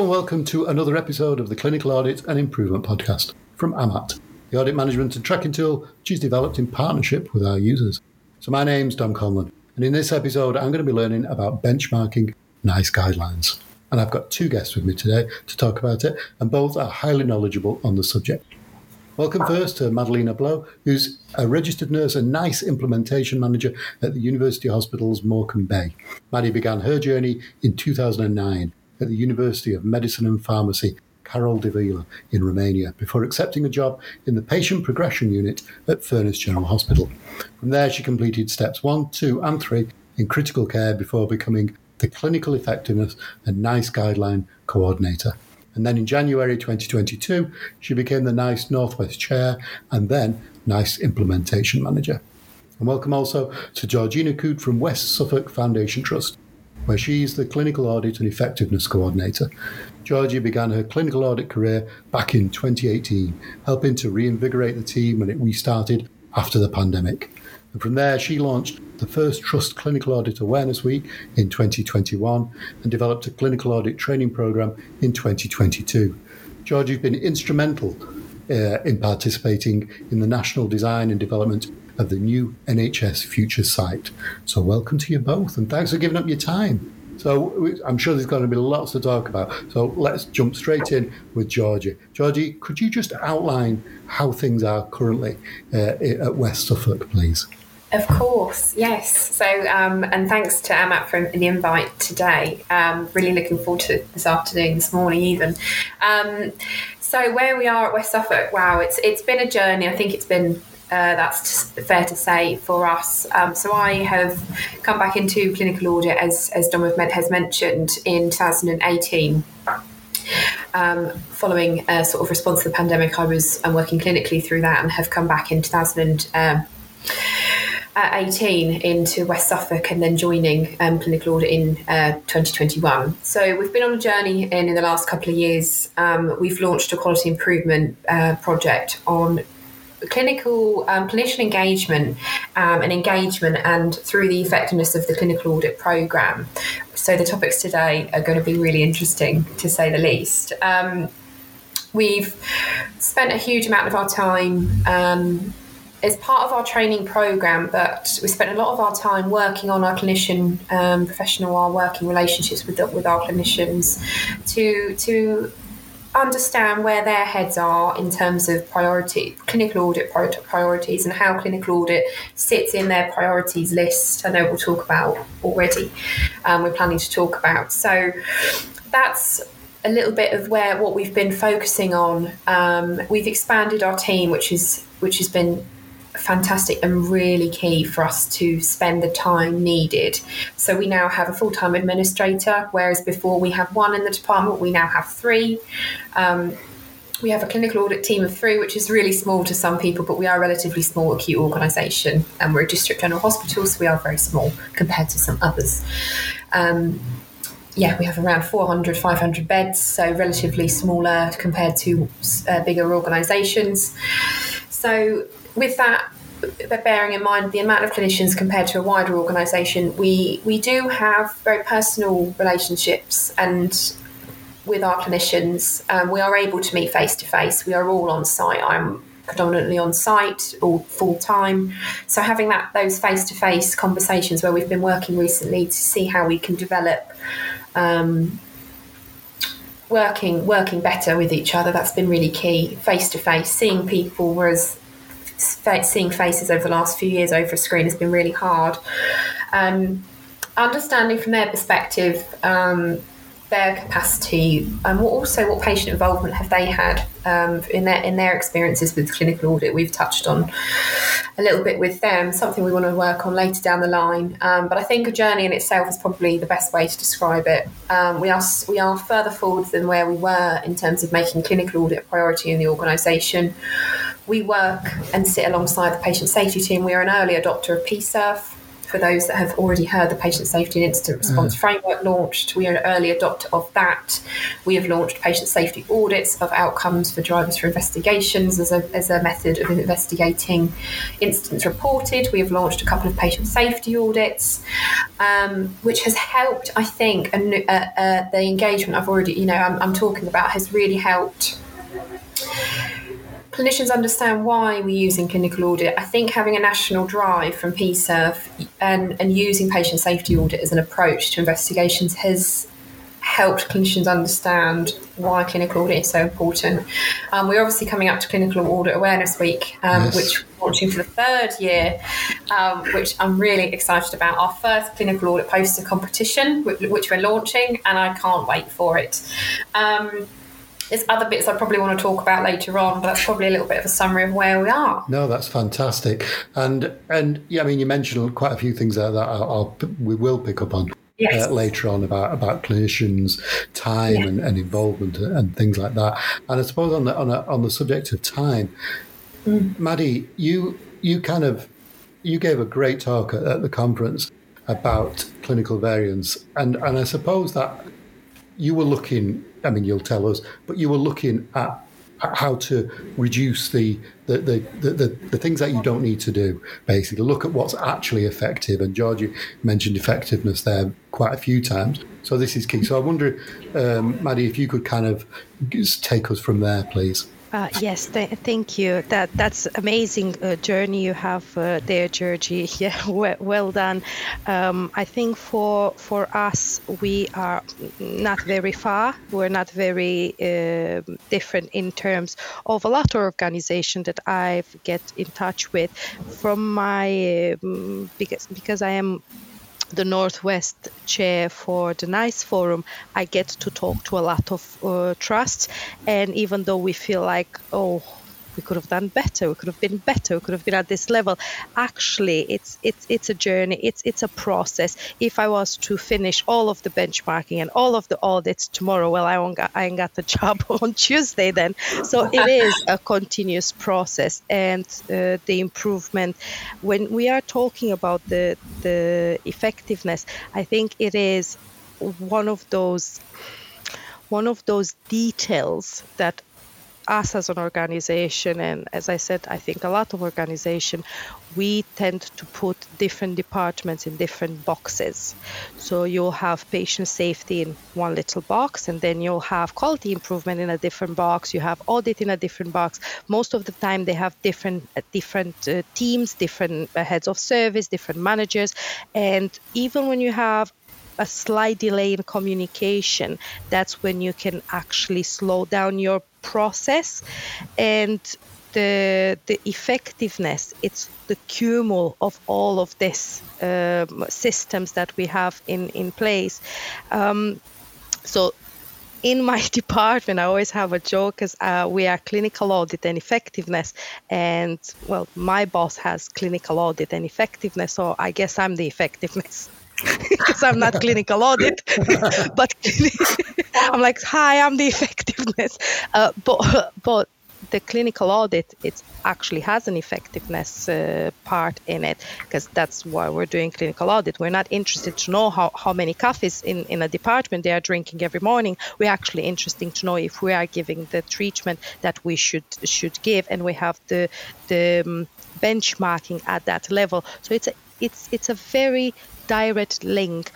And welcome to another episode of the Clinical Audit and Improvement Podcast from AMAT, the audit management and tracking tool which is developed in partnership with our users. So my name's Dom Conlon, and in this episode I'm going to be learning about benchmarking NICE guidelines. And I've got two guests with me today to talk about it, and both are highly knowledgeable on the subject. Welcome first to Madalina Bleau, who's a registered nurse and NICE implementation manager at the University Hospitals Morecambe Bay. Maddie began her journey in 2009 at the University of Medicine and Pharmacy, Carol Davila in Romania, before accepting a job in the patient progression unit at Furness General Hospital. From there, she completed steps one, two, and three in critical care before becoming the clinical effectiveness and NICE guideline coordinator. And then in January 2022, she became the NICE Northwest Chair and then NICE Implementation Manager. And welcome also to Georgina Coote from West Suffolk Foundation Trust, where she's the Clinical Audit and Effectiveness Coordinator. Georgie began her clinical audit career back in 2018, helping to reinvigorate the team when it restarted after the pandemic. And from there, she launched the first Trust Clinical Audit Awareness Week in 2021 and developed a clinical audit training program in 2022. Georgie's been instrumental uh, in participating in the national design and development of the new NHS Future site. So, welcome to you both, and thanks for giving up your time. So, I'm sure there's going to be lots to talk about. So, let's jump straight in with Georgie. Georgie, could you just outline how things are currently uh, at West Suffolk, please? Of course, yes. So, um, and thanks to Amat for the invite today. Um, really looking forward to this afternoon, this morning, even. Um, so, where we are at West Suffolk, wow, it's it's been a journey. I think it's been uh, that's fair to say for us. Um, so I have come back into clinical audit as as Dom has mentioned in 2018. Um, following a sort of response to the pandemic, I was I'm working clinically through that and have come back in 2018 um, into West Suffolk and then joining um, clinical audit in uh, 2021. So we've been on a journey in, in the last couple of years. Um, we've launched a quality improvement uh, project on clinical um, clinician engagement um, and engagement and through the effectiveness of the clinical audit program. So the topics today are going to be really interesting to say the least. Um, we've spent a huge amount of our time um, as part of our training program, but we spent a lot of our time working on our clinician um, professional, our working relationships with with our clinicians to to understand where their heads are in terms of priority, clinical audit priorities, and how clinical audit sits in their priorities list. I know we'll talk about already. Um, we're planning to talk about. So that's a little bit of where what we've been focusing on. Um, we've expanded our team, which is which has been fantastic and really key for us to spend the time needed. So we now have a full time administrator, whereas before we had one in the department, we now have three. Um, we have a clinical audit team of three, which is really small to some people, but we are a relatively small acute organisation and we're a district general hospital, so we are very small compared to some others. Um, yeah, we have around 400, 500 beds, so relatively smaller compared to uh, bigger organisations. So with that, bearing in mind the amount of clinicians compared to a wider organisation, we we do have very personal relationships and with our clinicians, um, we are able to meet face to face. We are all on site. I'm predominantly on site or full time. So having that those face to face conversations where we've been working recently to see how we can develop. Um, working working better with each other that's been really key face to face seeing people whereas seeing faces over the last few years over a screen has been really hard. Um, understanding from their perspective um, their capacity and what also what patient involvement have they had um, in their in their experiences with clinical audit. We've touched on a little bit with them, something we want to work on later down the line. Um, but I think a journey in itself is probably the best way to describe it. Um, we are we are further forward than where we were in terms of making clinical audit a priority in the organisation we work and sit alongside the patient safety team. We are an early adopter of PSERF for those that have already heard, the Patient Safety and Incident Response Framework launched. We are an early adopter of that. We have launched patient safety audits of outcomes for drivers for investigations as a, as a method of investigating incidents reported. We have launched a couple of patient safety audits, um, which has helped, I think, uh, uh, the engagement I've already, you know, I'm, I'm talking about has really helped clinicians understand why we're using clinical audit. I think having a national drive from PSERF and, and using patient safety audit as an approach to investigations has helped clinicians understand why clinical audit is so important. Um, we're obviously coming up to Clinical Audit Awareness Week, um, yes. which we're launching for the third year, um, which I'm really excited about. Our first clinical audit poster competition, which, which we're launching, and I can't wait for it. There's other bits I probably want to talk about later on, but that's probably a little bit of a summary of where we are. No, that's fantastic, and and yeah, I mean, you mentioned quite a few things there that I'll, I'll we will pick up on. Yes. Uh, later on about about clinicians' time yeah. and, and, involvement and things like that. And I suppose on the on, a, on the subject of time, mm. Maddie, you you kind of you gave a great talk at, at the conference about clinical variance, and and I suppose that you were looking I mean, you'll tell us, but you were looking at how to reduce the the, the, the, the, things that you don't need to do, basically. Look at what's actually effective. And George, you mentioned effectiveness there quite a few times. So this is key. So I wonder, um, Maddie, if you could kind of take us from there, please. Uh, yes, th- thank you. That that's amazing uh, journey you have uh, there, Georgie. Yeah, well, well done. Um, I think for for us, we are not very far. We're not very um, different in terms of a lot of organization that I get in touch with. From my um, because because I am the Northwest chair for the NICE Forum, I get to talk to a lot of uh, trusts. And even though we feel like, oh, we could have done better we could have been better we could have been at this level. Actually it's it's it's a journey it's it's a process. If i was to finish all of the benchmarking and all of the audits tomorrow well i won't got, i ain't got the job on tuesday then. So it is a continuous process and uh, the improvement. When we are talking about the the effectiveness i think it is one of those one of those details that us as an organization, and as I said, I think a lot of organization, we tend to put different departments in different boxes. So you'll have patient safety in one little box, and then you'll have quality improvement in a different box. You have audit in a different box. Most of the time, they have different uh, different uh, teams, different uh, heads of service, different managers, and even when you have a slight delay in communication, that's when you can actually slow down your process and the the effectiveness. It's the cumul of all of this um, systems that we have in in place. Um, so in my department, I always have a joke because uh, we are clinical audit and effectiveness, and well, my boss has clinical audit and effectiveness, so I guess I'm the effectiveness because I'm not clinical audit, but I'm like, hi, I'm the effectiveness. Uh, but but the clinical audit it actually has an effectiveness uh, part in it because that's why we're doing clinical audit. We're not interested to know how, how many coffees in, in a department they are drinking every morning. We're actually interested to know if we are giving the treatment that we should should give, and we have the the um, benchmarking at that level. So it's a it's it's a very direct link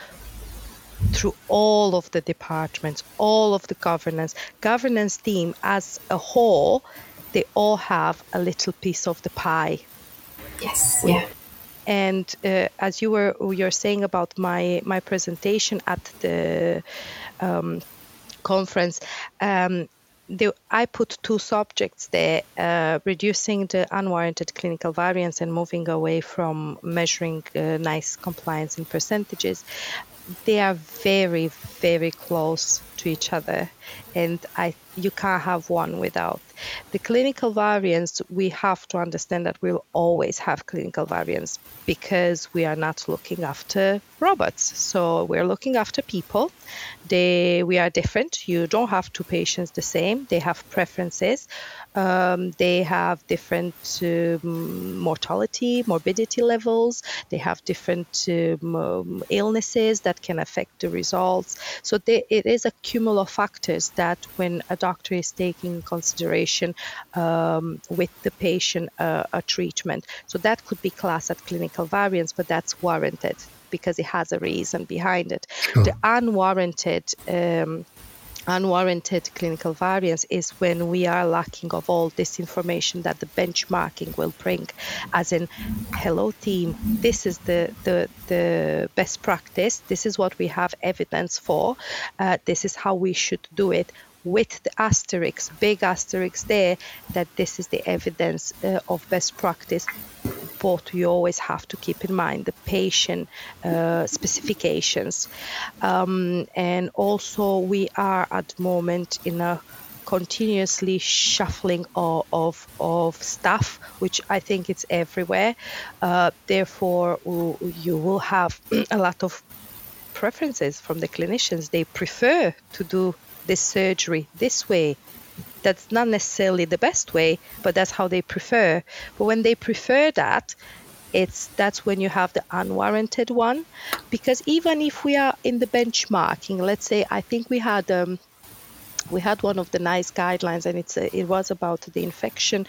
through all of the departments, all of the governance. Governance team as a whole, they all have a little piece of the pie. Yes. Yeah. And uh, as you were you're saying about my my presentation at the um, conference, um, the, I put two subjects there uh, reducing the unwarranted clinical variance and moving away from measuring uh, NICE compliance in percentages. They are very, very close to each other, and I you can't have one without The clinical variance, we have to understand that we'll always have clinical variance because we are not looking after robots. So we're looking after people. They we are different. You don't have two patients the same. They have preferences. Um, they have different um, mortality, morbidity levels. They have different um, illnesses that can affect the results. So they, it is a cumul of factors that when a doctor is taking consideration um, with the patient uh, a treatment. So that could be classed as clinical variance, but that's warranted because it has a reason behind it. Sure. The unwarranted um, unwarranted clinical variance is when we are lacking of all this information that the benchmarking will bring as in hello team this is the the, the best practice this is what we have evidence for uh, this is how we should do it with the asterisk, big asterisk there, that this is the evidence uh, of best practice. But you always have to keep in mind the patient uh, specifications. Um, and also, we are at the moment in a continuously shuffling of, of, of stuff, which I think it's everywhere. Uh, therefore, you will have a lot of preferences from the clinicians. They prefer to do this surgery this way. That's not necessarily the best way, but that's how they prefer. But when they prefer that, it's that's when you have the unwarranted one because even if we are in the benchmarking let's say i think we had um, we had one of the NICE guidelines and it's it was about the infection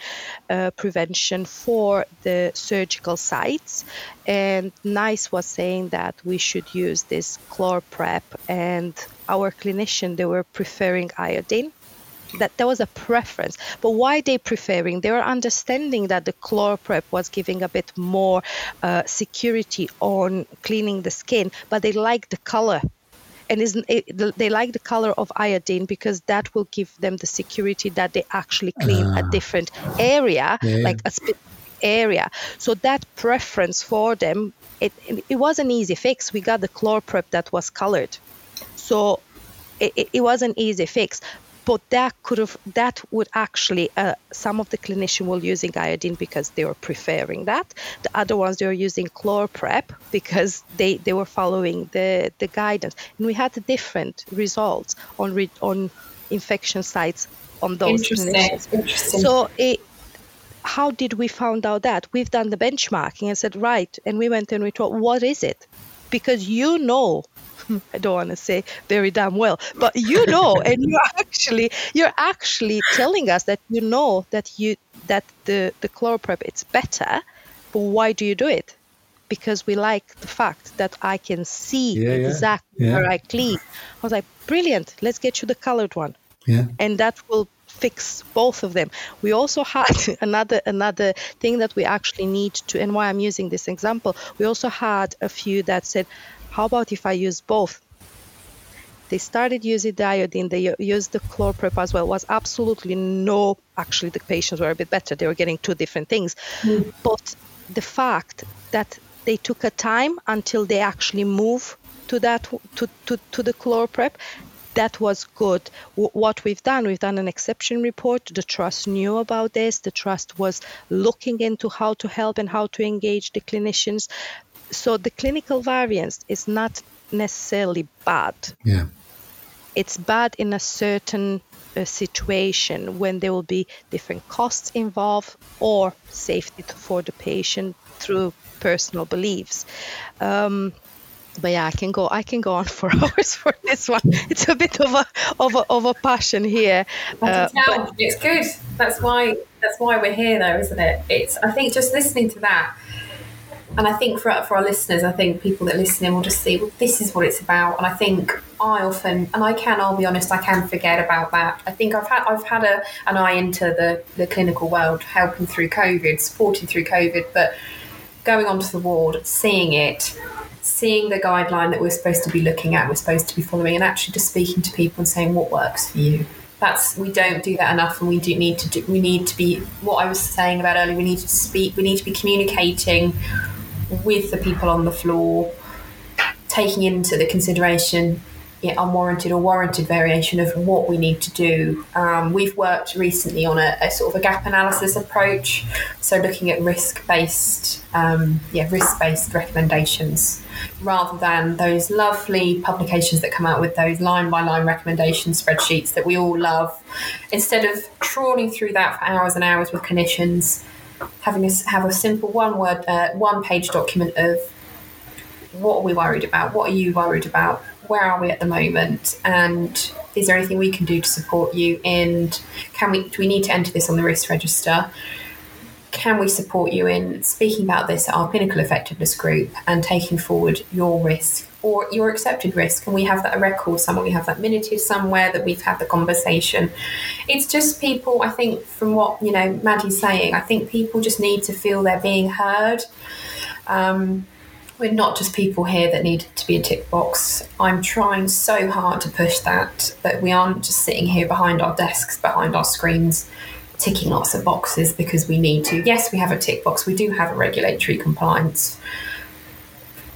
uh, prevention for the surgical sites. And NICE was saying that we should use this ChloraPrep and our clinician they were preferring iodine. That there was a preference. But why they preferring? They were understanding that the ChloraPrep was giving a bit more uh, security on cleaning the skin but they liked the color and it, they like the color of iodine because that will give them the security that they actually clean uh, a ah. different area yeah. like a specific area so that preference for them it, it was an easy fix we got the ChloraPrep that was colored so it, it was an easy fix but that could have that would actually uh, some of the clinicians were using iodine because they were preferring that. The other ones they were using ChloraPrep because they they were following the the guidance. And we had different results on re, on infection sites on those Interesting. Interesting. so it how did we found out that? We've done the benchmarking and said right. And we went and we thought what is it? Because you know I don't want to say very damn well, but you know, and you're actually you're actually telling us that you know that you that the the ChloraPrep it's better, but why do you do it? Because we like the fact that I can see yeah, exactly yeah. where I clean. I was like, brilliant. Let's get you the colored one. Yeah. And that will fix both of them. We also had another another thing that we actually need to, and why I'm using this example. We also had a few that said, how about if I use both? They started using iodine, they used the ChloraPrep as well. It Was absolutely no, actually, the patients were a bit better. They were getting two different things. Mm. But the fact that they took a time until they actually move to that to, to, to the ChloraPrep that was good. W- what we've done, we've done an exception report. The trust knew about this. The trust was looking into how to help and how to engage the clinicians so the clinical variance is not necessarily bad. Yeah. It's bad in a certain uh, situation when there will be different costs involved or safety for the patient through personal beliefs. Um, but yeah, I can go. I can go on for hours for this one. It's a bit of a of a, of a passion here. Uh, but, it's good. That's why that's why we're here, though, isn't it? It's. I think just listening to that and I think for for our listeners, I think people that listen in will just see, well, this is what it's about. And I think I often, and I can, I'll be honest, I can forget about that. I think I've had I've had a, an eye into the the clinical world, helping through COVID, supporting through COVID, but going onto the ward, seeing it, seeing the guideline that we're supposed to be looking at, we're supposed to be following, and actually just speaking to people and saying what works for you. That's we don't do that enough, and we do need to do. We need to be what I was saying about earlier. We need to speak. We need to be communicating with the people on the floor, taking into the consideration unwarranted or warranted variation of what we need to do. Um, we've worked recently on a, a, sort of a gap analysis approach, so looking at risk based, um, yeah, risk based recommendations rather than those lovely publications that come out with those line by line recommendation spreadsheets that we all love. Instead of trawling through that for hours and hours with clinicians, having a, have a simple one word, uh, one page document of what are we worried about? What are you worried about? Where are we at the moment? And is there anything we can do to support you? And can we do we need to enter this on the risk register? Can we support you in speaking about this at our clinical effectiveness group and taking forward your risk or your accepted risk? And we have that a record somewhere? We have that minuted somewhere that we've had the conversation. It's just people, I think, from what you know, Maddie's saying, I think people just need to feel they're being heard. Um, we're not just people here that need to be a tick box. I'm trying so hard to push that, that we aren't just sitting here behind our desks, behind our screens, ticking lots of boxes because we need to. Yes, we have a tick box. We do have a regulatory compliance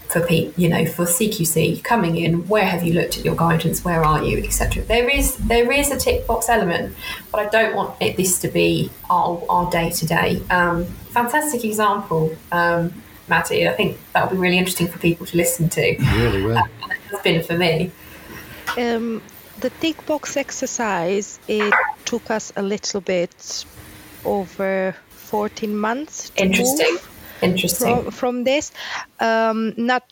for people, you know, for CQC coming in. Where have you looked at your guidance? Where are you, etc. There is there is a tick box element, but I don't want it, this to be our our day to day. Fantastic example. Um, Maddie. I think that will be really interesting for people to listen to. Really well. It's been for me. Um, the tick box exercise it took us a little bit over 14 months. Interesting. Interesting. From, from this, um, not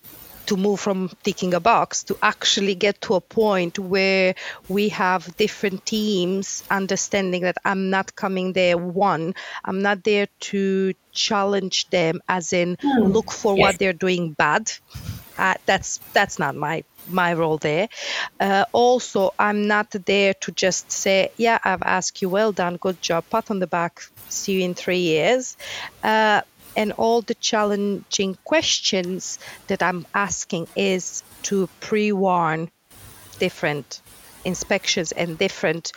to move from ticking a box to actually get to a point where we have different teams understanding that I'm not coming there one, I'm not there to challenge them as in mm. look for yes. what they're doing bad. Uh, that's that's not my my role there. Uh, also, I'm not there to just say, yeah, I've asked you, well done, good job, pat on the back, see you in three years. Uh, and all the challenging questions that I'm asking is to pre-warn different inspections and different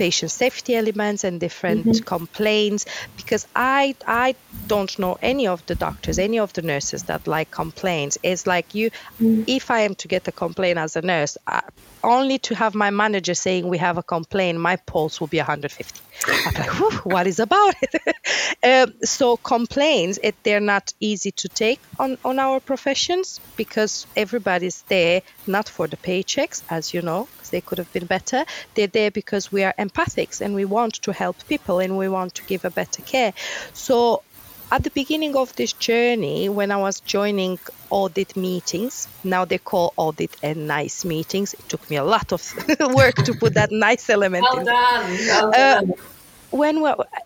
patient safety elements and different mm-hmm. complaints because I I don't know any of the doctors, any of the nurses that like complaints. It's like you, mm. if I am to get a complaint as a nurse, I, only to have my manager saying we have a complaint, my pulse will be 150. I'm like, what is about it? um, so complaints, it, they're not easy to take on, on our professions because everybody's there not for the paychecks, as you know, they could have been better. They're there because we are empathics and we want to help people and we want to give a better care. So at the beginning of this journey, when I was joining audit meetings, now they call audit and nice meetings. It took me a lot of work to put that nice element well in. Done. Well uh, done. when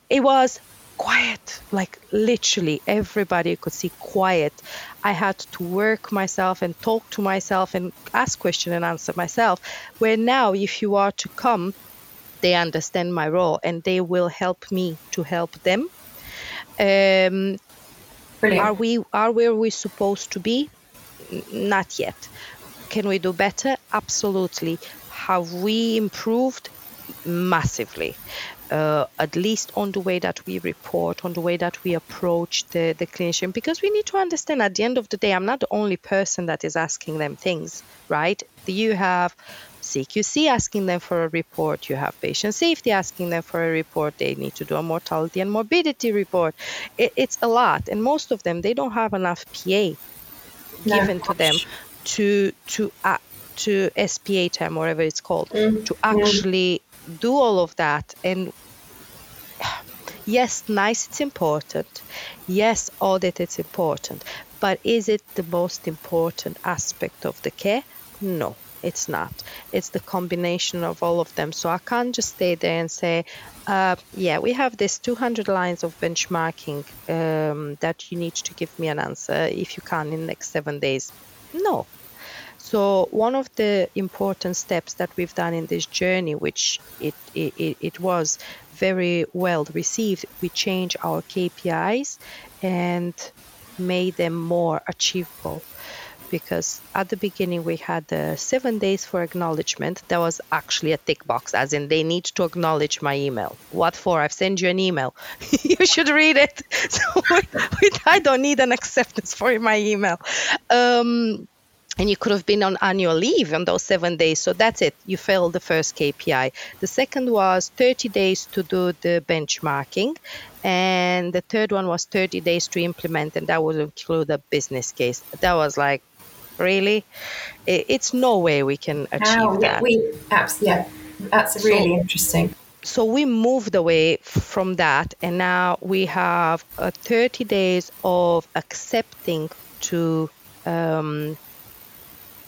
it was quiet, like literally everybody could see quiet. I had to work myself and talk to myself and ask question and answer myself. Where now, if you are to come, they understand my role and they will help me to help them um, are we are where we're supposed to be? Not yet. Can we do better? Absolutely. Have we improved? Massively. Uh, at least on the way that we report, on the way that we approach the, the clinician, because we need to understand at the end of the day, I'm not the only person that is asking them things, right? You have CQC asking them for a report. You have patient safety asking them for a report. They need to do a mortality and morbidity report. It, it's a lot, and most of them they don't have enough PA no. given to them to to uh, to SPA time, whatever it's called, mm. to actually. Do all of that. And yes, nice, it's important. Yes, audit, it's important. But is it the most important aspect of the care? No it's not. It's the combination of all of them. So I can't just stay there and say, uh, yeah, we have this 200 lines of benchmarking um, that you need to give me an answer if you can in the next seven days. No. So one of the important steps that we've done in this journey, which it, it, it was very well received, we changed our KPIs and made them more achievable because at the beginning we had uh, seven days for acknowledgement. That was actually a tick box, as in they need to acknowledge my email. What for? I've sent you an email. you should read it. So I don't need an acceptance for my email. Um, and you could have been on annual leave on those seven days. So that's it. You failed the first KPI. The second was 30 days to do the benchmarking. And the third one was 30 days to implement, and that would include a business case. That was like, really? It's no way we can achieve oh, that. We, yeah, that's really so, interesting. So we moved away from that, and now we have uh, 30 days of accepting to um,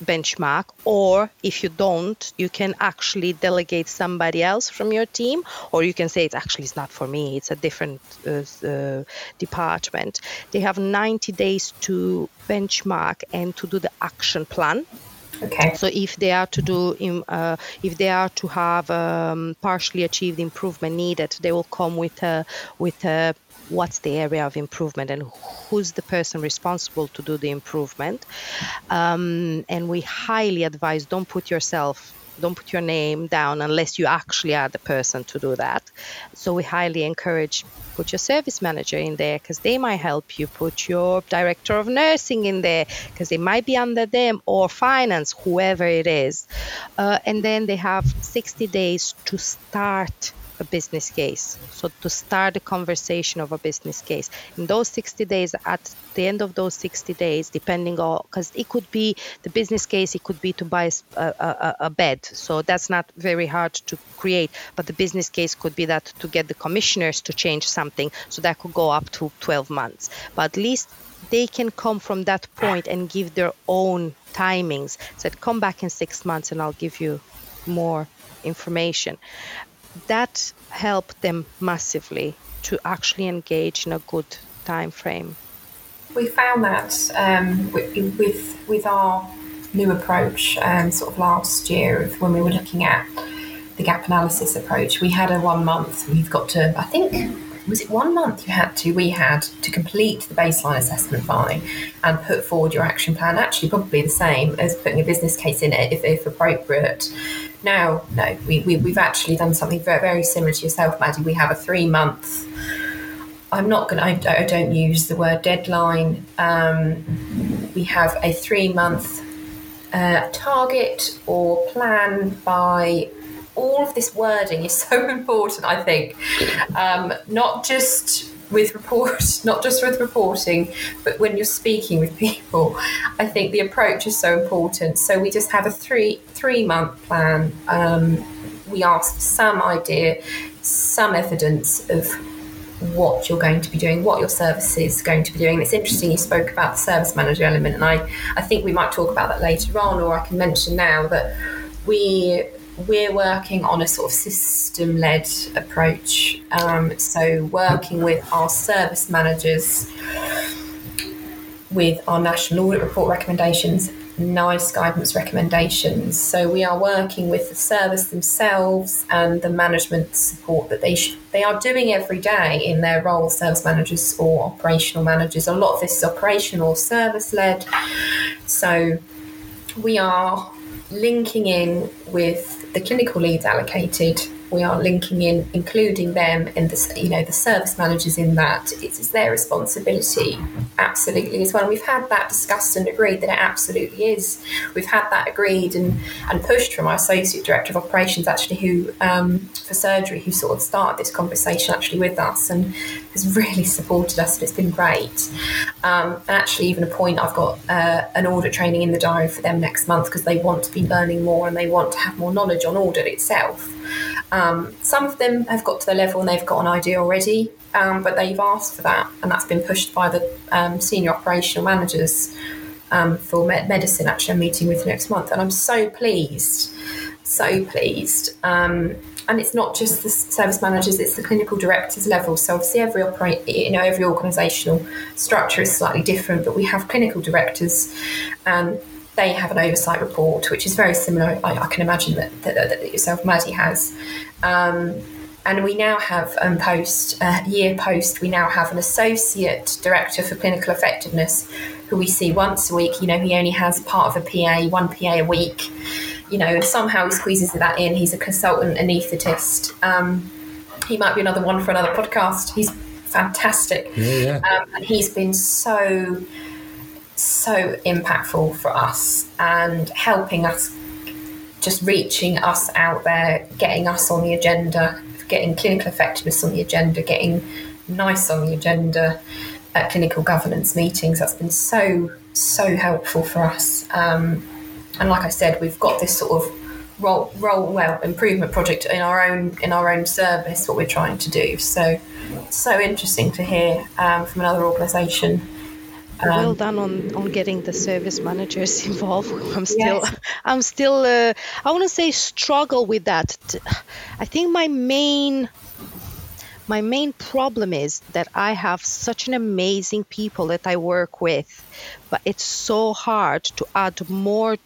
benchmark or if you don't you can actually delegate somebody else from your team or you can say it's actually it's not for me it's a different uh, uh, department they have 90 days to benchmark and to do the action plan Okay. So if they are to do, uh, if they are to have um, partially achieved improvement needed, they will come with a with a what's the area of improvement and who's the person responsible to do the improvement. Um, and we highly advise don't put yourself don't put your name down unless you actually are the person to do that. So we highly encourage put your service manager in there because they might help you. Put your director of nursing in there because they might be under them or finance, whoever it is. Uh, and then they have 60 days to start a business case. So to start a conversation of a business case. In those 60 days, at the end of those 60 days, depending on, because it could be the business case, it could be to buy a, a, a, bed. So that's not very hard to create. But the business case could be that to get the commissioners to change something. So that could go up to 12 months. But at least they can come from that point and give their own timings. Said, come back in six months and I'll give you more information that helped them massively to actually engage in a good time frame. We found that um, with with our new approach, um, sort of last year, when we were looking at the gap analysis approach, we had a one month. We've got to, I think, was it one month you had to we had to complete the baseline assessment by and put forward your action plan actually probably the same as putting a business case in it if, if appropriate now no we, we, we've actually done something very, very similar to yourself maddie we have a three month i'm not going to I, don't use the word deadline um, we have a three month uh, target or plan by all of this wording is so important, I think. Um, not just with report, not just with reporting, but when you're speaking with people, I think the approach is so important. So we just have a three three month plan. Um, we ask some idea, some evidence of what you're going to be doing, what your service is going to be doing. It's interesting you spoke about the service manager element, and I, I think we might talk about that later on, or I can mention now that we we're working on a sort of system led approach. Um, so, working with our service managers, with our national audit report recommendations, NICE guidance recommendations. So, we are working with the service themselves and the management support that they sh- they are doing every day in their role, service managers or operational managers. A lot of this is operational, service led. So, we are linking in with the clinical leads allocated we are linking in, including them and the you know the service managers in that. It's, it's, their responsibility, absolutely as well. we've had that discussed and agreed that it absolutely is. We've had that agreed and, and pushed from our associate director of operations, actually, who um, for surgery, who sort of started this conversation actually with us and has really supported us. And it's been great. Um, and actually, even a point I've got uh, an audit training in the diary for them next month because they want to be learning more and they want to have more knowledge on audit itself. Um, some of them have got to the level and they've got an idea already, um, but they've asked for that, and that's been pushed by the um, senior operational managers um, for med- medicine. Actually, I'm meeting with next month, and I'm so pleased, so pleased. Um, and it's not just the service managers; it's the clinical directors level. So obviously, every operate, you know, every organisational structure is slightly different, but we have clinical directors, and they have an oversight report, which is very similar. I, I can imagine that, that, that, yourself, Maddie, has. Um, and we now have um, post uh, year post. We now have an associate director for clinical effectiveness, who we see once a week. You know, he only has part of a PA, one PA a week. You know, and somehow he squeezes that in. He's a consultant anaesthetist. Um, he might be another one for another podcast. He's fantastic. Yeah, yeah. Um, and he's been so so impactful for us and helping us, just reaching us out there, getting us on the agenda, getting clinical effectiveness on the agenda, getting NICE on the agenda at clinical governance meetings. That's been so, so helpful for us. Um, and like I said, we've got this sort of role, role well improvement project in our own in our own service. What we're trying to do. So, so interesting to hear um, from another organisation. Um, well done on, on getting the service managers involved. I'm still, yes. I'm still, uh, I want to say struggle with that. I think my main, my main problem is that I have such an amazing people that I work with, but it's so hard to add more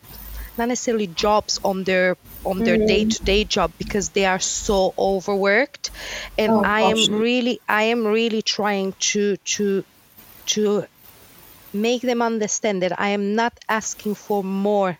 not necessarily jobs on their on their mm. day-to-day job because they are so overworked and oh, i am really i am really trying to to to make them understand that i am not asking for more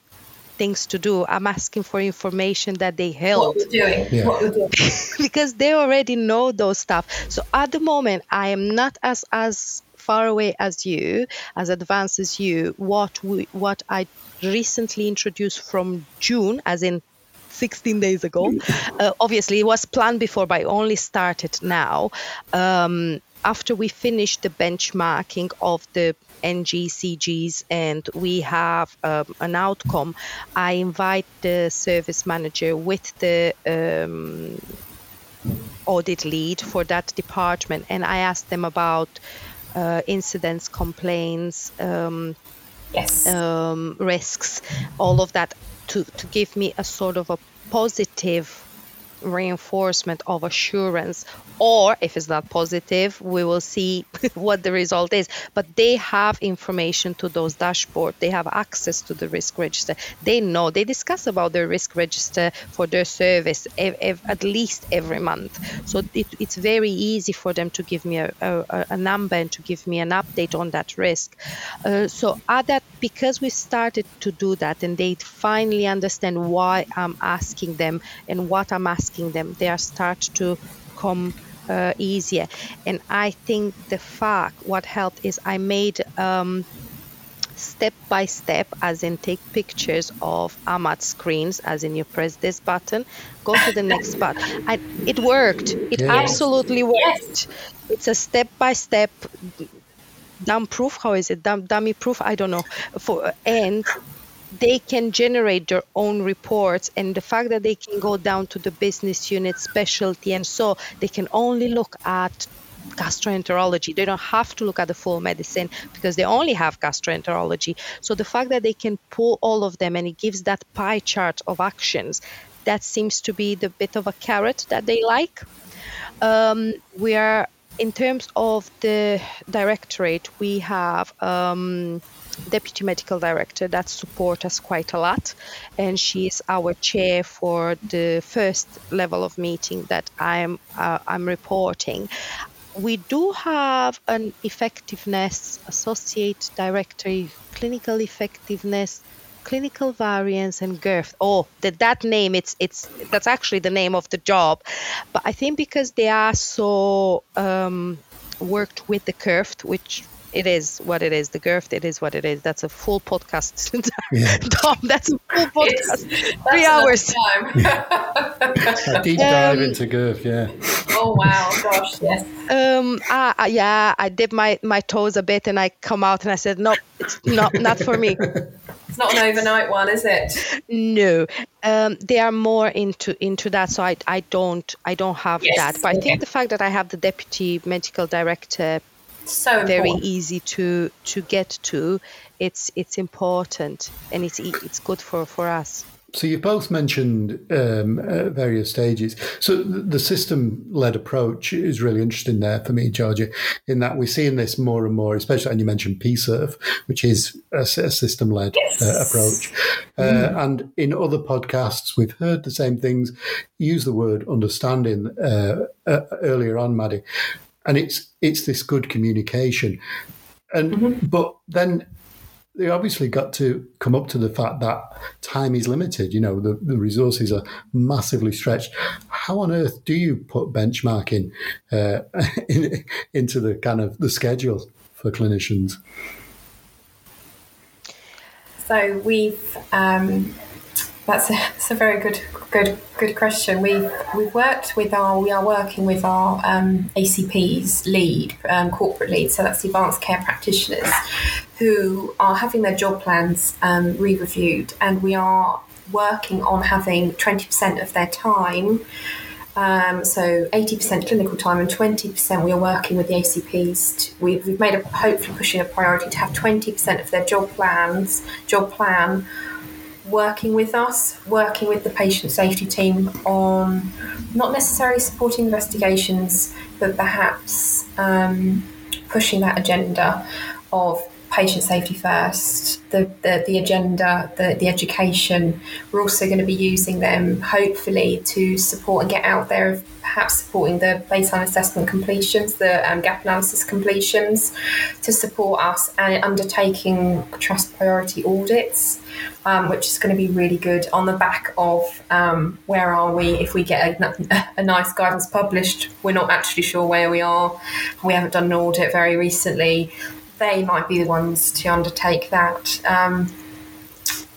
things to do i'm asking for information that they help what we're doing, yeah. what we're doing. because they already know those stuff so at the moment i am not as as far away as you, as advanced as you, what we, what I recently introduced from June, as in 16 days ago. Uh, obviously, it was planned before, but I only started now. Um, after we finish the benchmarking of the NGCGs and we have um, an outcome, I invite the service manager with the um, audit lead for that department and I ask them about uh, incidents, complaints, um, yes. um, risks, all of that to, to give me a sort of a positive reinforcement of assurance or if it's not positive we will see what the result is. But they have information to those dashboard. They have access to the risk register. They know. They discuss about their risk register for their service ev- ev- at least every month. So it, it's very easy for them to give me a, a, a, number and to give me an update on that risk. Uh, so at that because we started to do that and they finally understand why i'm asking them and what i'm asking them they are start to come uh, easier. And I think the fact what helped is I made um, step by step, as in take pictures of AMAT screens, as in you press this button, go to the next button. I, it worked. It yes. absolutely worked. Yes. It's a step by step dumb proof. How is it? Dumb, dummy proof? I don't know. For and they can generate their own reports and the fact that they can go down to the business unit specialty and so they can only look at gastroenterology. They don't have to look at the full medicine because they only have gastroenterology. So the fact that they can pull all of them and it gives that pie chart of actions that seems to be the bit of a carrot that they like. Um, we are in terms of the directorate we have um, deputy medical director that support us quite a lot. And she is our chair for the first level of meeting that i'm uh, i'm reporting. We do have an effectiveness associate director clinical effectiveness clinical variance and GIRF. Oh, that that name it's it's that's actually the name of the job, but I think because they are so um, worked with the curved, which it is what it is. The GIRF, it is what it is. That's a full podcast. Yeah. Tom, that's a full podcast. Three hours. a deep dive um, into GIRF, yeah. Oh wow, gosh, yes. Um, uh, yeah, I dip my, my toes a bit and I come out and I said, no, it's not not for me. It's not an overnight one, is it? No, um, they are more into into that. So I, I don't I don't have yes, that. But okay. I think the fact that I have the deputy medical director so very easy to to get to it's it's important and it's it's good for for us so you both mentioned um, uh, various stages. So the system-led approach is really interesting there for me, Georgia, in that we're seeing this more and more, especially, and you mentioned PSERF, which is a, a system-led uh, yes. uh, approach. Uh, mm. And in other podcasts, we've heard the same things. Use the word understanding uh, uh, earlier on, Maddie and it's it's this good communication. And mm-hmm. but then they obviously got to come up to the fact that time is limited you know the, the resources are massively stretched. How on earth do you put benchmarking uh, in, into the kind of the schedule for clinicians? So we've um, that's a, that's a very good good good question. We've we've worked with our we are working with our um, ACPs lead um, corporate lead. So that's the advanced care practitioners who are having their job plans um, re-reviewed, and we are working on having twenty percent of their time. Um, so 80% clinical time and 20% we are working with the ACPs. To, we've, we've made a hopefully pushing a priority to have 20% of their job plans, job plan working with us, working with the patient safety team on not necessarily supporting investigations, but perhaps um, pushing that agenda of patient safety first, the, the, the agenda, the, the education. We're also going to be using them hopefully to support and get out there perhaps supporting the baseline assessment completions, the um, gap analysis completions, to support us and undertaking trust priority audits, um, which is going to be really good on the back of um, where are we if we get a, a, nice guidance published. We're not actually sure where we are. We haven't done an audit very recently. They might be the ones to undertake that. Um,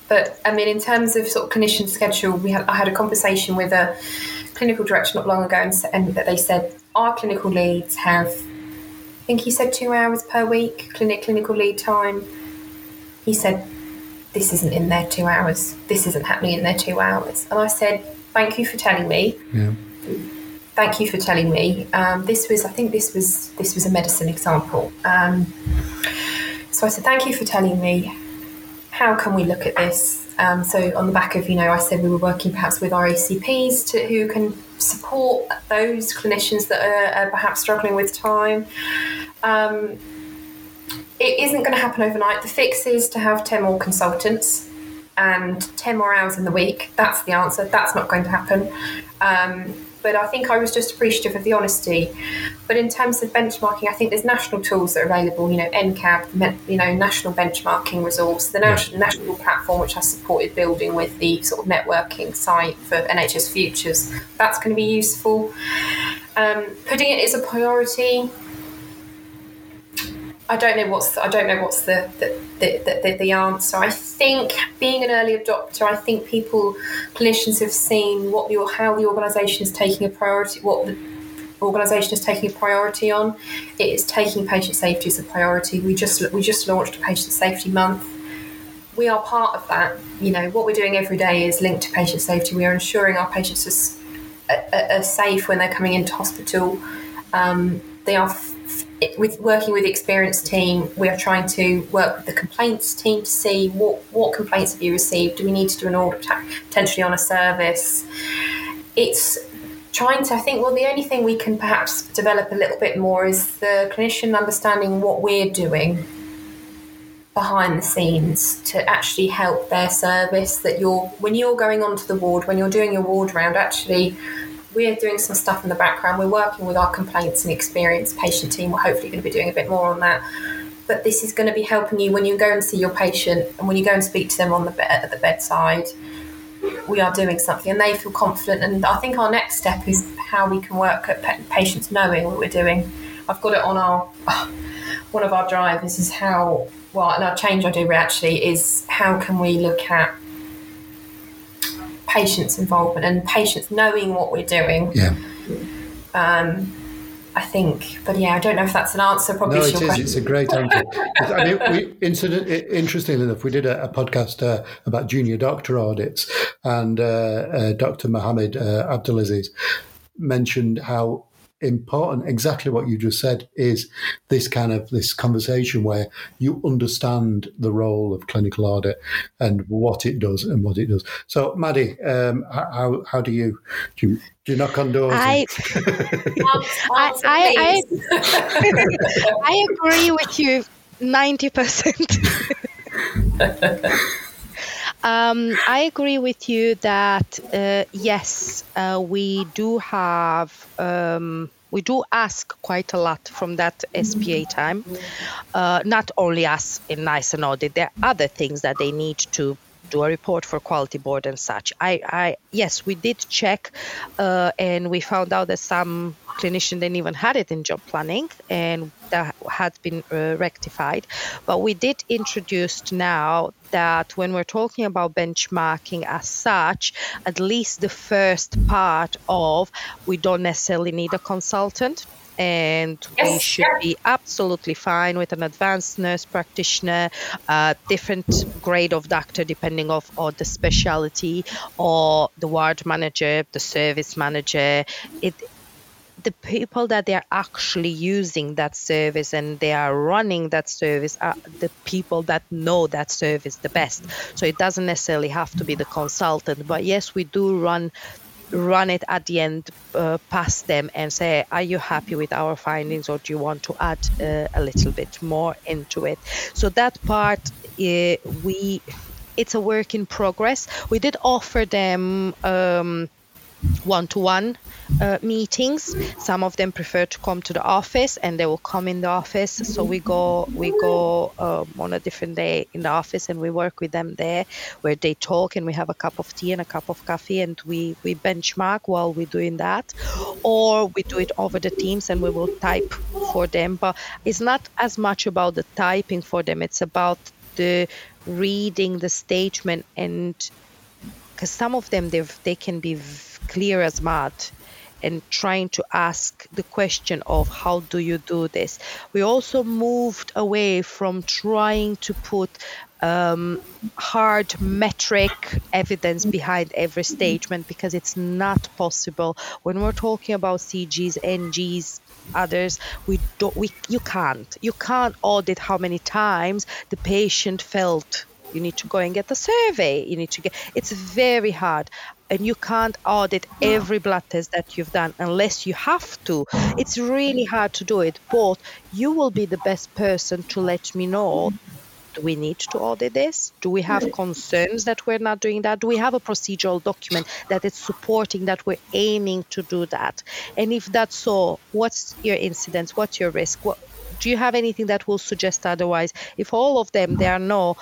but I mean, in terms of sort of clinician schedule, we had I had a conversation with a clinical director not long ago, and, and that they said our clinical leads have, I think he said two hours per week clinic clinical lead time. He said, "This isn't in their two hours. This isn't happening in their two hours." And I said, "Thank you for telling me." Yeah. Thank you for telling me. Um, this was, I think, this was this was a medicine example. Um, so I said, "Thank you for telling me. How can we look at this?" Um, so on the back of, you know, I said we were working perhaps with our ACPs to, who can support those clinicians that are, are perhaps struggling with time. Um, it isn't going to happen overnight. The fix is to have 10 more consultants and 10 more hours in the week. That's the answer. That's not going to happen. But I think I was just appreciative of the honesty. But in terms of benchmarking, I think there's national tools that are available. You know, NCAB, you know, national benchmarking resource, the national, national platform which I supported building with the sort of networking site for NHS Futures. That's going to be useful. Um, putting it as a priority. I don't know what's the, I don't know what's the the, the, the, the answer. I think being an early adopter, I think people clinicians have seen what your how the organisation is taking a priority, what the organisation is taking a priority on. It is taking patient safety as a priority. We just we just launched a patient safety month. We are part of that. You know what we're doing every day is linked to patient safety. We are ensuring our patients are, are, are safe when they're coming into hospital. Um, they are with working with the experienced team, we are trying to work with the complaints team to see what, what complaints have you received. Do we need to do an audit potentially on a service? It's trying to, I think, well, the only thing we can perhaps develop a little bit more is the clinician understanding what we're doing behind the scenes to actually help their service that you're when you're going onto the ward when you're doing your ward round actually we're doing some stuff in the background. We're working with our complaints and experience patient team. We're hopefully going to be doing a bit more on that. But this is going to be helping you when you go and see your patient and when you go and speak to them on the bed at the bedside. We are doing something, and they feel confident. And I think our next step is how we can work at patients knowing what we're doing. I've got it on our one of our drivers is how well, and our change I do actually is how can we look at patients' involvement and patients knowing what we're doing. Yeah. Um, I think, but yeah, I don't know if that's an answer. Probably no, it is. Question. It's a great answer. I mean, we, incident, interestingly enough, we did a, a podcast uh, about junior doctor audits, and uh, uh, Dr. Mohammed uh, Abdulaziz mentioned how important. Exactly what you just said is this kind of this conversation where you understand the role of clinical audit and what it does and what it does. So maddie um, how, how do you do you, do you knock on doors I, I, I, I, I agree with you 90% Um, I agree with you that uh, yes, uh, we do have. Um, we do ask quite a lot from that SPA time. Uh, not only us in NICE and audit, there are other things that they need to do a report for quality board and such. I, I yes, we did check, uh, and we found out that some clinician didn't even had it in job planning and that had been uh, rectified but we did introduce now that when we're talking about benchmarking as such at least the first part of we don't necessarily need a consultant and yes, we should be absolutely fine with an advanced nurse practitioner, uh, different grade of doctor depending of on the specialty, or the ward manager, the service manager. It the people that they are actually using that service and they are running that service are the people that know that service the best. So it doesn't necessarily have to be the consultant, but yes, we do run run it at the end uh, past them and say, Are you happy with our findings or do you want to add uh, a little bit more into it? So that part, uh, we it's a work in progress. We did offer them. Um, one-to-one uh, meetings. Some of them prefer to come to the office, and they will come in the office. So we go we go um, on a different day in the office, and we work with them there, where they talk, and we have a cup of tea and a cup of coffee, and we we benchmark while we're doing that, or we do it over the Teams, and we will type for them. But it's not as much about the typing for them; it's about the reading the statement and because some of them they they can be clear as mud and trying to ask the question of how do you do this. We also moved away from trying to put um, hard metric evidence behind every statement because it's not possible. When we're talking about CGs, NGs, others, we don't, we you can't, you can't audit how many times the patient felt you need to go and get a survey you need to get it's very hard and you can't audit every blood test that you've done unless you have to. It's really hard to do it but you will be the best person to let me know do we need to audit this? Do we have concerns that we're not doing that? Do we have a procedural document that is supporting that we're aiming to do that? And if that's so what's your incidence? What's your risk? What do you have anything that will suggest otherwise? If all of them there are no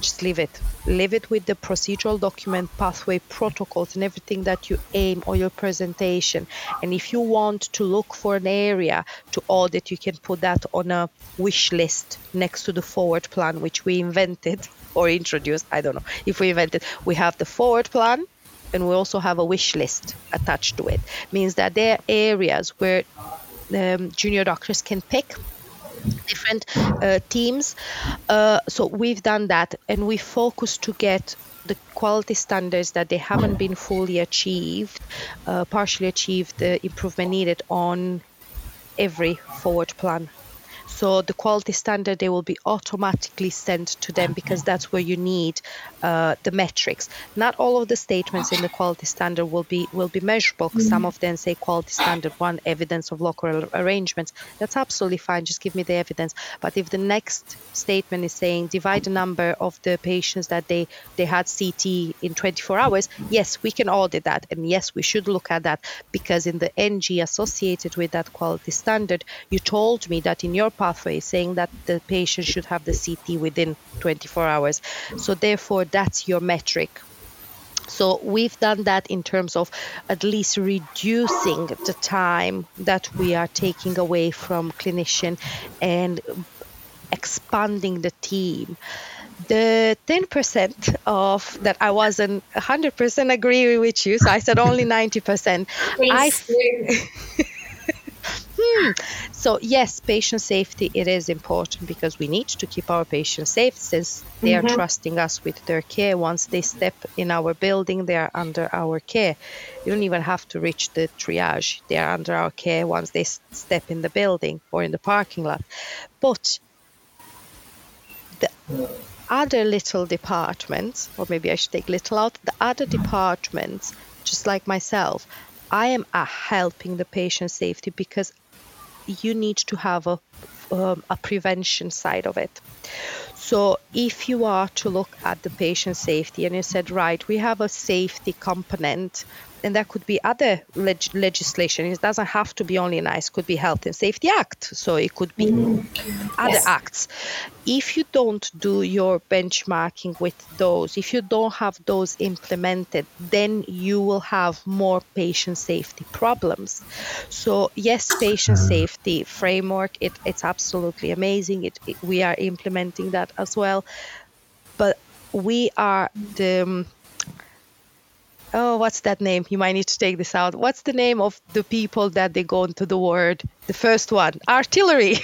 just leave it. Leave it with the procedural document, pathway, protocols, and everything that you aim or your presentation. And if you want to look for an area to audit, you can put that on a wish list next to the forward plan, which we invented or introduced. I don't know if we invented. We have the forward plan, and we also have a wish list attached to it. Means that there are areas where um, junior doctors can pick different uh, teams. Uh, so we've done that and we focus to get the quality standards that they haven't been fully achieved, uh, partially achieved, the improvement needed on every forward plan so the quality standard they will be automatically sent to them because that's where you need uh, the metrics. Not all of the statements in the quality standard will be will be measurable. Some of them say quality standard one, evidence of local arrangements. That's absolutely fine. Just give me the evidence. But if the next statement is saying divide the number of the patients that they they had CT in 24 hours, yes, we can audit that, and yes, we should look at that because in the NG associated with that quality standard, you told me that in your pathway saying that the patient should have the CT within 24 hours. So, therefore, that's your metric. So we've done that in terms of at least reducing the time that we are taking away from clinician and expanding the team. The 10% of that I wasn't 100% agree with you, so I said only 90%. I Hmm. So yes, patient safety it is important because we need to keep our patients safe since they mm-hmm. are trusting us with their care. Once they step in our building, they are under our care. You don't even have to reach the triage; they are under our care once they step in the building or in the parking lot. But the other little departments, or maybe I should take little out, the other departments, just like myself, I am helping the patient safety because you need to have a, um, a prevention side of it. So if you are to look at the patient safety and you said, right, we have a safety component and there could be other leg- legislation. It doesn't have to be only NICE. It could be Health and Safety Act. So it could be mm. other yes. acts. If you don't do your benchmarking with those, if you don't have those implemented, then you will have more patient safety problems. So yes, patient hmm. safety framework. It, it's absolutely amazing. It, it, we are implementing that as well, but we are the oh, what's that name? You might need to take this out. What's the name of the people that they go into the word? The first one, artillery.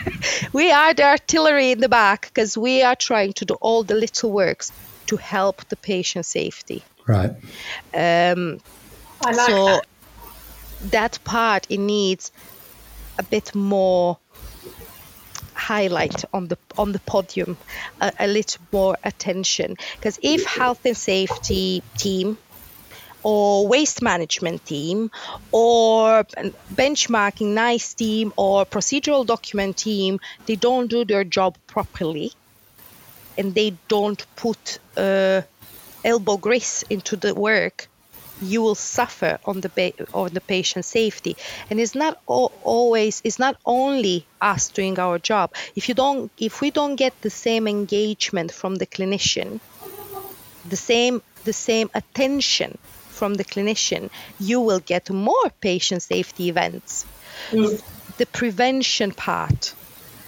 we are the artillery in the back because we are trying to do all the little works to help the patient safety. Right. Um, I like so that. that part it needs a bit more highlight on the on the podium a, a little more attention because if health and safety team or waste management team or benchmarking nice team or procedural document team they don't do their job properly and they don't put uh, elbow grease into the work you will suffer on the ba- on the patient safety. And it's not o- always it's not only us doing our job. If you don't if we don't get the same engagement from the clinician the same the same attention from the clinician, you will get more patient safety events. Mm. The prevention part,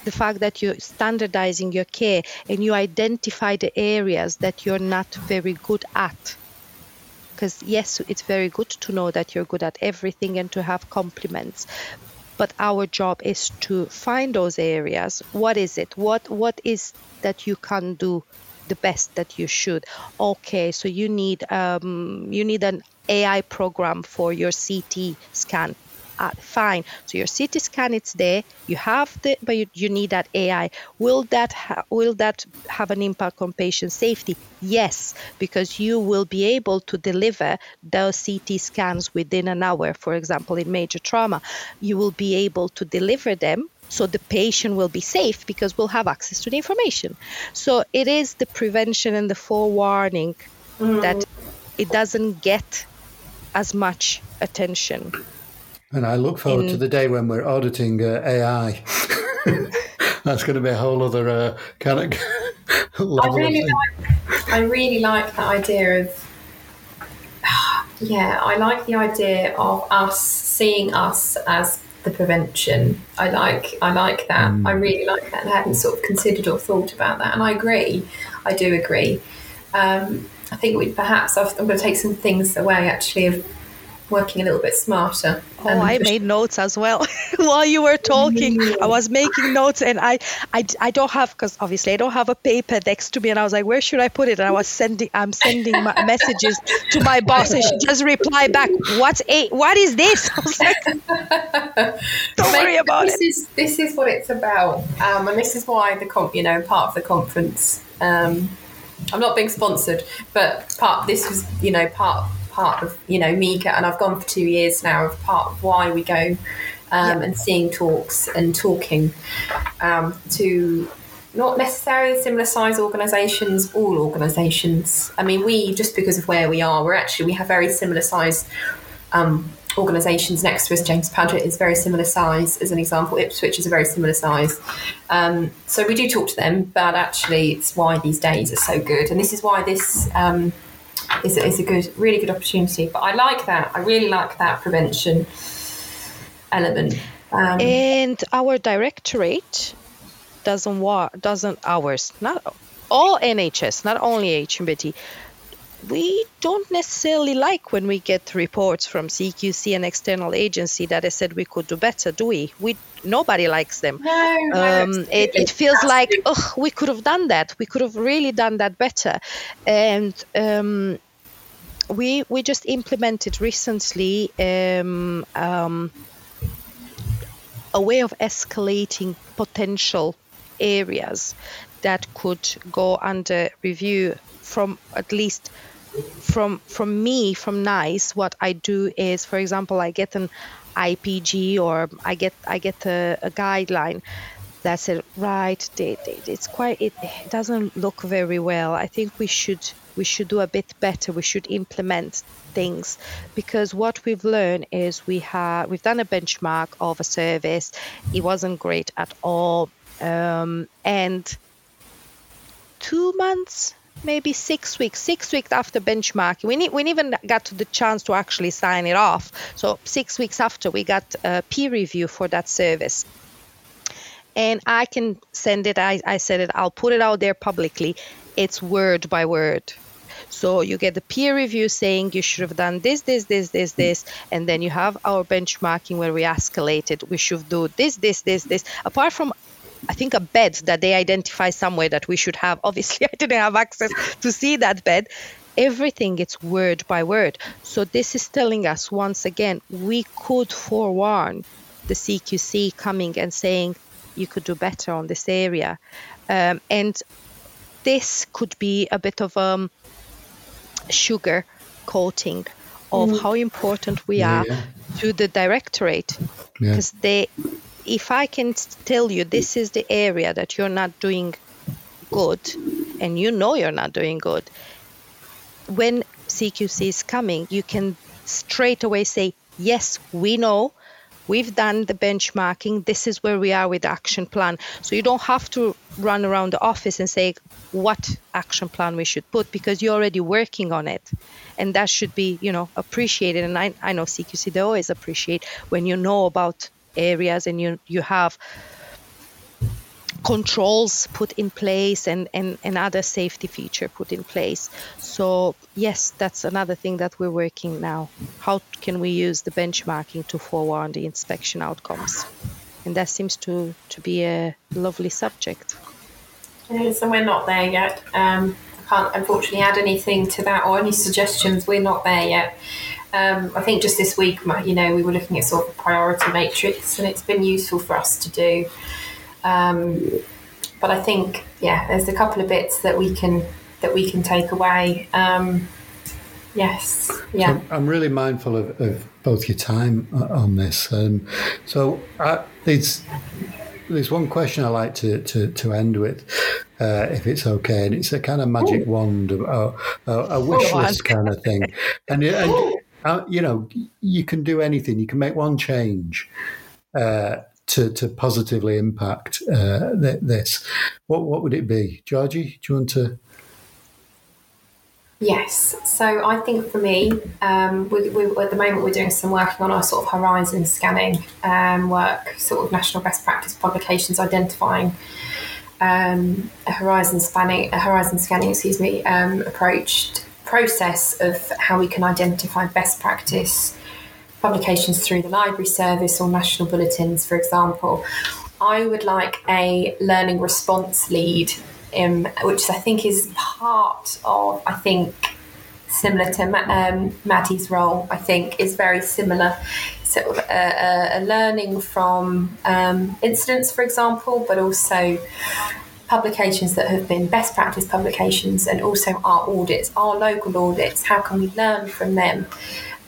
the fact that you're standardizing your care and you identify the areas that you're not very good at. Because, yes, it's very good to know that you're good at everything and to have compliments. But our job is to find those areas. What is it? What What is that you can do the best that you should. Okay, so you need um, you need an AI program for your CT scan. Uh, fine. So your CT scan it's there. You have the, but you, you need that AI. Will that ha- will that have an impact on patient safety? Yes, because you will be able to deliver those CT scans within an hour. For example, in major trauma, you will be able to deliver them so the patient will be safe because we'll have access to the information. So it is the prevention and the forewarning mm. that it doesn't get as much attention. And I look forward in, to the day when we're auditing uh, AI. That's going to be a whole other uh, kind of. I really like. I really like that idea of. Yeah, I like the idea of us seeing us as the prevention. I like I like that. Mm. I really like that. And I hadn't sort of considered or thought about that. And I agree. I do agree. Um, I think we perhaps i am going to take some things away actually of working a little bit smarter. Oh, um, I made notes as well while you were talking. I was making notes, and I, I, I don't have because obviously I don't have a paper next to me, and I was like, where should I put it? And I was sending, I'm sending messages to my boss, and she just replied back, "What's a? What is this?" I was like, "Don't worry about this it." Is, this is what it's about, um, and this is why the comp, you know, part of the conference. Um, I'm not being sponsored, but part this was, you know, part part of you know me and I've gone for two years now of part of why we go um, and seeing talks and talking um, to not necessarily similar size organisations, all organisations. I mean, we just because of where we are, we're actually we have very similar size um, organisations next to us. James Paget is very similar size, as an example. Ipswich is a very similar size. Um, so we do talk to them, but actually, it's why these days are so good, and this is why this um, is, is a good, really good opportunity. But I like that. I really like that prevention element. Um, and our directorate doesn't want doesn't ours not all NHS, not only HMBT. We don't necessarily like when we get reports from CQC and external agency that they said we could do better, do we? We nobody likes them. No, um, it, it, feels like oh, we could have done that. We could have really done that better, and um, we we just implemented recently um, um, a way of escalating potential areas that could go under review from at least from from me from nice what i do is for example i get an ipg or i get i get a, a guideline that's said, right, it's quite, it doesn't look very well. I think we should we should do a bit better. We should implement things because what we've learned is we have we've done a benchmark of a service. It wasn't great at all, um, and two months maybe six weeks, six weeks after benchmarking. We, we even got to the chance to actually sign it off. So six weeks after, we got a peer review for that service. And I can send it. I, I said it. I'll put it out there publicly. It's word by word. So you get the peer review saying you should have done this, this, this, this, this, and then you have our benchmarking where we escalated. We should do this, this, this, this. Apart from I think a bed that they identify somewhere that we should have. Obviously, I didn't have access to see that bed. Everything it's word by word. So this is telling us once again we could forewarn the CQC coming and saying you could do better on this area, um, and this could be a bit of a um, sugar coating of mm. how important we yeah, are yeah. to the directorate because yeah. they if I can tell you this is the area that you're not doing good, and you know you're not doing good, when CQC is coming, you can straight away say, Yes, we know. We've done the benchmarking. This is where we are with the action plan. So you don't have to run around the office and say what action plan we should put because you're already working on it. And that should be, you know, appreciated. And I, I know CQC, they always appreciate when you know about areas and you you have controls put in place and, and, and other safety feature put in place. So yes, that's another thing that we're working now. How can we use the benchmarking to forewarn the inspection outcomes? And that seems to, to be a lovely subject. so we're not there yet. Um, I can't unfortunately add anything to that or any suggestions. We're not there yet. Um, I think just this week, you know, we were looking at sort of a priority matrix, and it's been useful for us to do. Um, but I think, yeah, there's a couple of bits that we can that we can take away. Um, yes, yeah. So I'm really mindful of, of, both your time on this. Um, so uh, there's there's one question I like to to, to end with, uh, if it's okay, and it's a kind of magic Ooh. wand, a, a, a wish list kind of thing, and, and uh, you know, you can do anything. You can make one change uh, to to positively impact uh, th- this. What what would it be, Georgie? Do you want to? Yes. So I think for me, um, we, we, at the moment we're doing some working on our sort of horizon scanning um, work, sort of national best practice publications, identifying um, a horizon spanning, a horizon scanning, excuse me, um, approach process of how we can identify best practice publications through the library service or national bulletins, for example. I would like a learning response lead, um, which I think is part of, I think, similar to um, Maddie's role, I think, is very similar. A, a learning from um, incidents, for example, but also publications that have been best practice publications and also our audits, our local audits. How can we learn from them?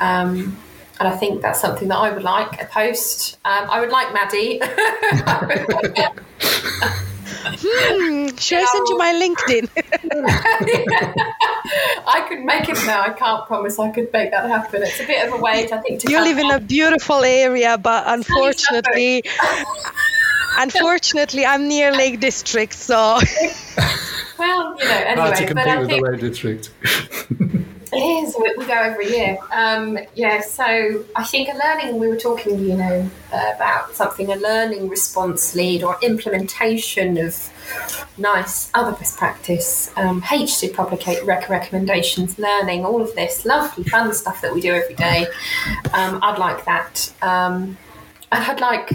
Um, and I think that's something that I would like a post. Um, I would like Maddie. hmm, should I send you my LinkedIn? I could make it now. I can't promise I could make that happen. It's a bit of a wait, I think. you live in a beautiful area, but unfortunately, Unfortunately, I'm near Lake District, so. well, you know, anyway. to compete with think, the Lake District. It is. We, go every year. Um, yeah, so I think a learning, we were talking, you know, uh, about something, a learning response lead or implementation of nice other best practice, um, HC publicate rec- recommendations, learning, all of this lovely fun stuff that we do every day. Um, I'd like that. Um, I'd like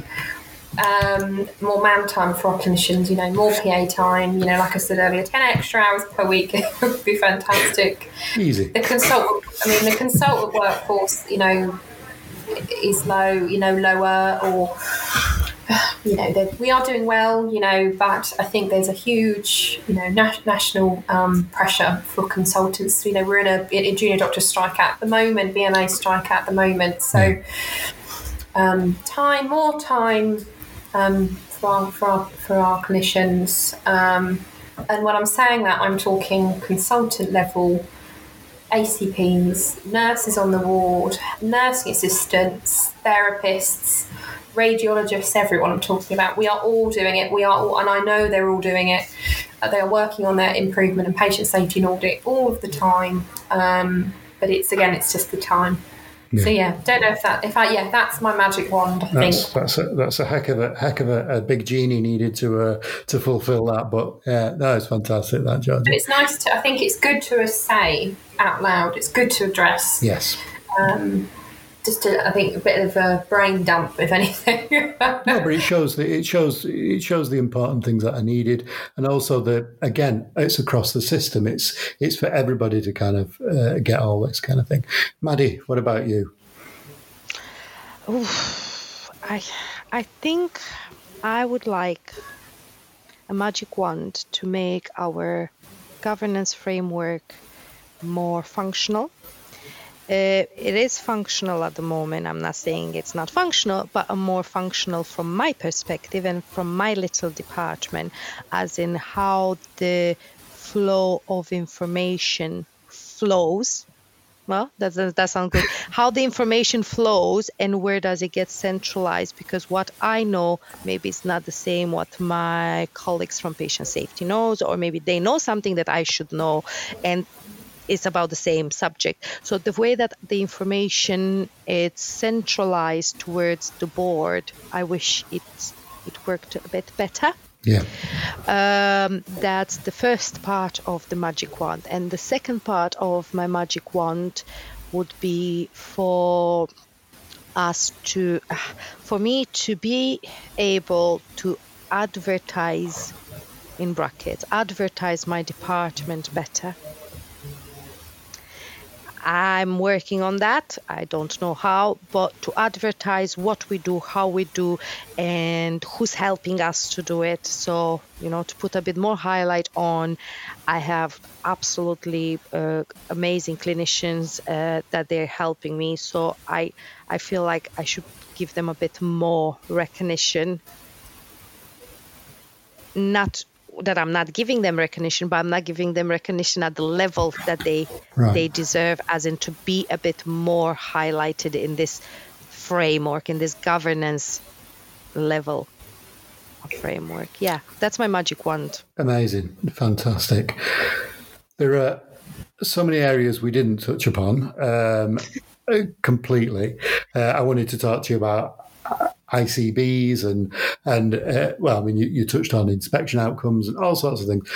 um, more man time for our clinicians, you know, more PA time, you know, like I said earlier, 10 extra hours per week would be fantastic. Easy. The consultant, I mean, the consultant workforce, you know, is low, you know, lower or, you know, we are doing well, you know, but I think there's a huge, you know, national um, pressure for consultants. You know, we're in a, a, junior doctor strike at the moment, BMA strike at the moment. So, um, time, more time um, for our, for our, for our clinicians. Um, and when I'm saying that, I'm talking consultant level, ACPs, nurses on the ward, nursing assistants, therapists, radiologists, everyone I'm talking about. We are all doing it. We are all, and I know they're all doing it. Uh, they are working on their improvement and patient safety and audit all of the time. Um, but it's again, it's just the time. Yeah. So yeah, don't know if that if I yeah that's my magic wand. I that's, think that's a, that's a heck of a heck of a, a big genie needed to uh, to fulfil that. But yeah, no, it's fantastic that George. But it's nice to. I think it's good to say out loud. It's good to address. Yes. Um, just a, I think a bit of a brain dump, if anything. no, but it shows the, it shows it shows the important things that are needed, and also that again, it's across the system. It's it's for everybody to kind of uh, get all this kind of thing. Maddie, what about you? Oof, I I think I would like a magic wand to make our governance framework more functional uh, it is functional at the moment. I'm not saying it's not functional, but more functional from my perspective and from my little department, as in how the flow of information flows. Well, that does that sound good? How the information flows and where does it get centralized? Because what I know maybe it's not the same what my colleagues from patient safety knows, or maybe they know something that I should know, and is about the same subject. So the way that the information is centralized towards the board, I wish it it worked a bit better. Yeah. Um, that's the first part of the magic wand, and the second part of my magic wand would be for us to, for me to be able to advertise in brackets, advertise my department better I'm working on that. I don't know how, but to advertise what we do, how we do, and who's helping us to do it. So, you know, to put a bit more highlight on, I have absolutely uh, amazing clinicians uh, that they're helping me. So I, I feel like I should give them a bit more recognition. Not that I'm not giving them recognition, but I'm not giving them recognition at the level that they right. they deserve, as in to be a bit more highlighted in this framework, in this governance level framework. Yeah, that's my magic wand. Amazing, fantastic. There are so many areas we didn't touch upon um, completely. Uh, I wanted to talk to you about ICBs and and uh, well, I mean, you, you touched on inspection outcomes and all sorts of things.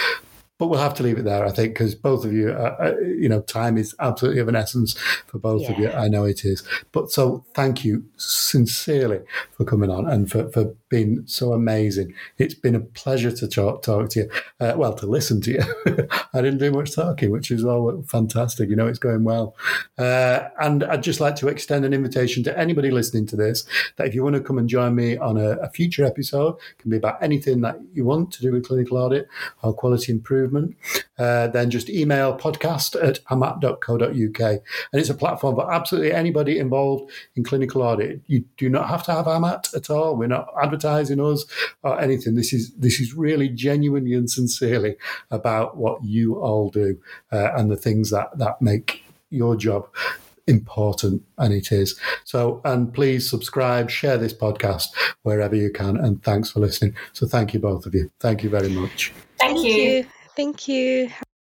But we'll have to leave it there, I think, because both of you, uh, uh, you know, time is absolutely of an essence for both yeah. of you. I know it is. But so thank you sincerely for coming on and for, for being so amazing. It's been a pleasure to talk, talk to you. Uh, well, to listen to you. I didn't do much talking, which is all fantastic. You know, it's going well. Uh, and I'd just like to extend an invitation to anybody listening to this that if you want to come and join me on a, a future episode, can be about anything that you want to do with clinical audit or quality improvement improvement, uh, then just email podcast at amat.co.uk. And it's a platform for absolutely anybody involved in clinical audit. You do not have to have AMAT at all. We're not advertising us or anything. This is this is really genuinely and sincerely about what you all do uh, and the things that that make your job important and it is so and please subscribe share this podcast wherever you can and thanks for listening so thank you both of you thank you very much thank, thank you. you. Thank you.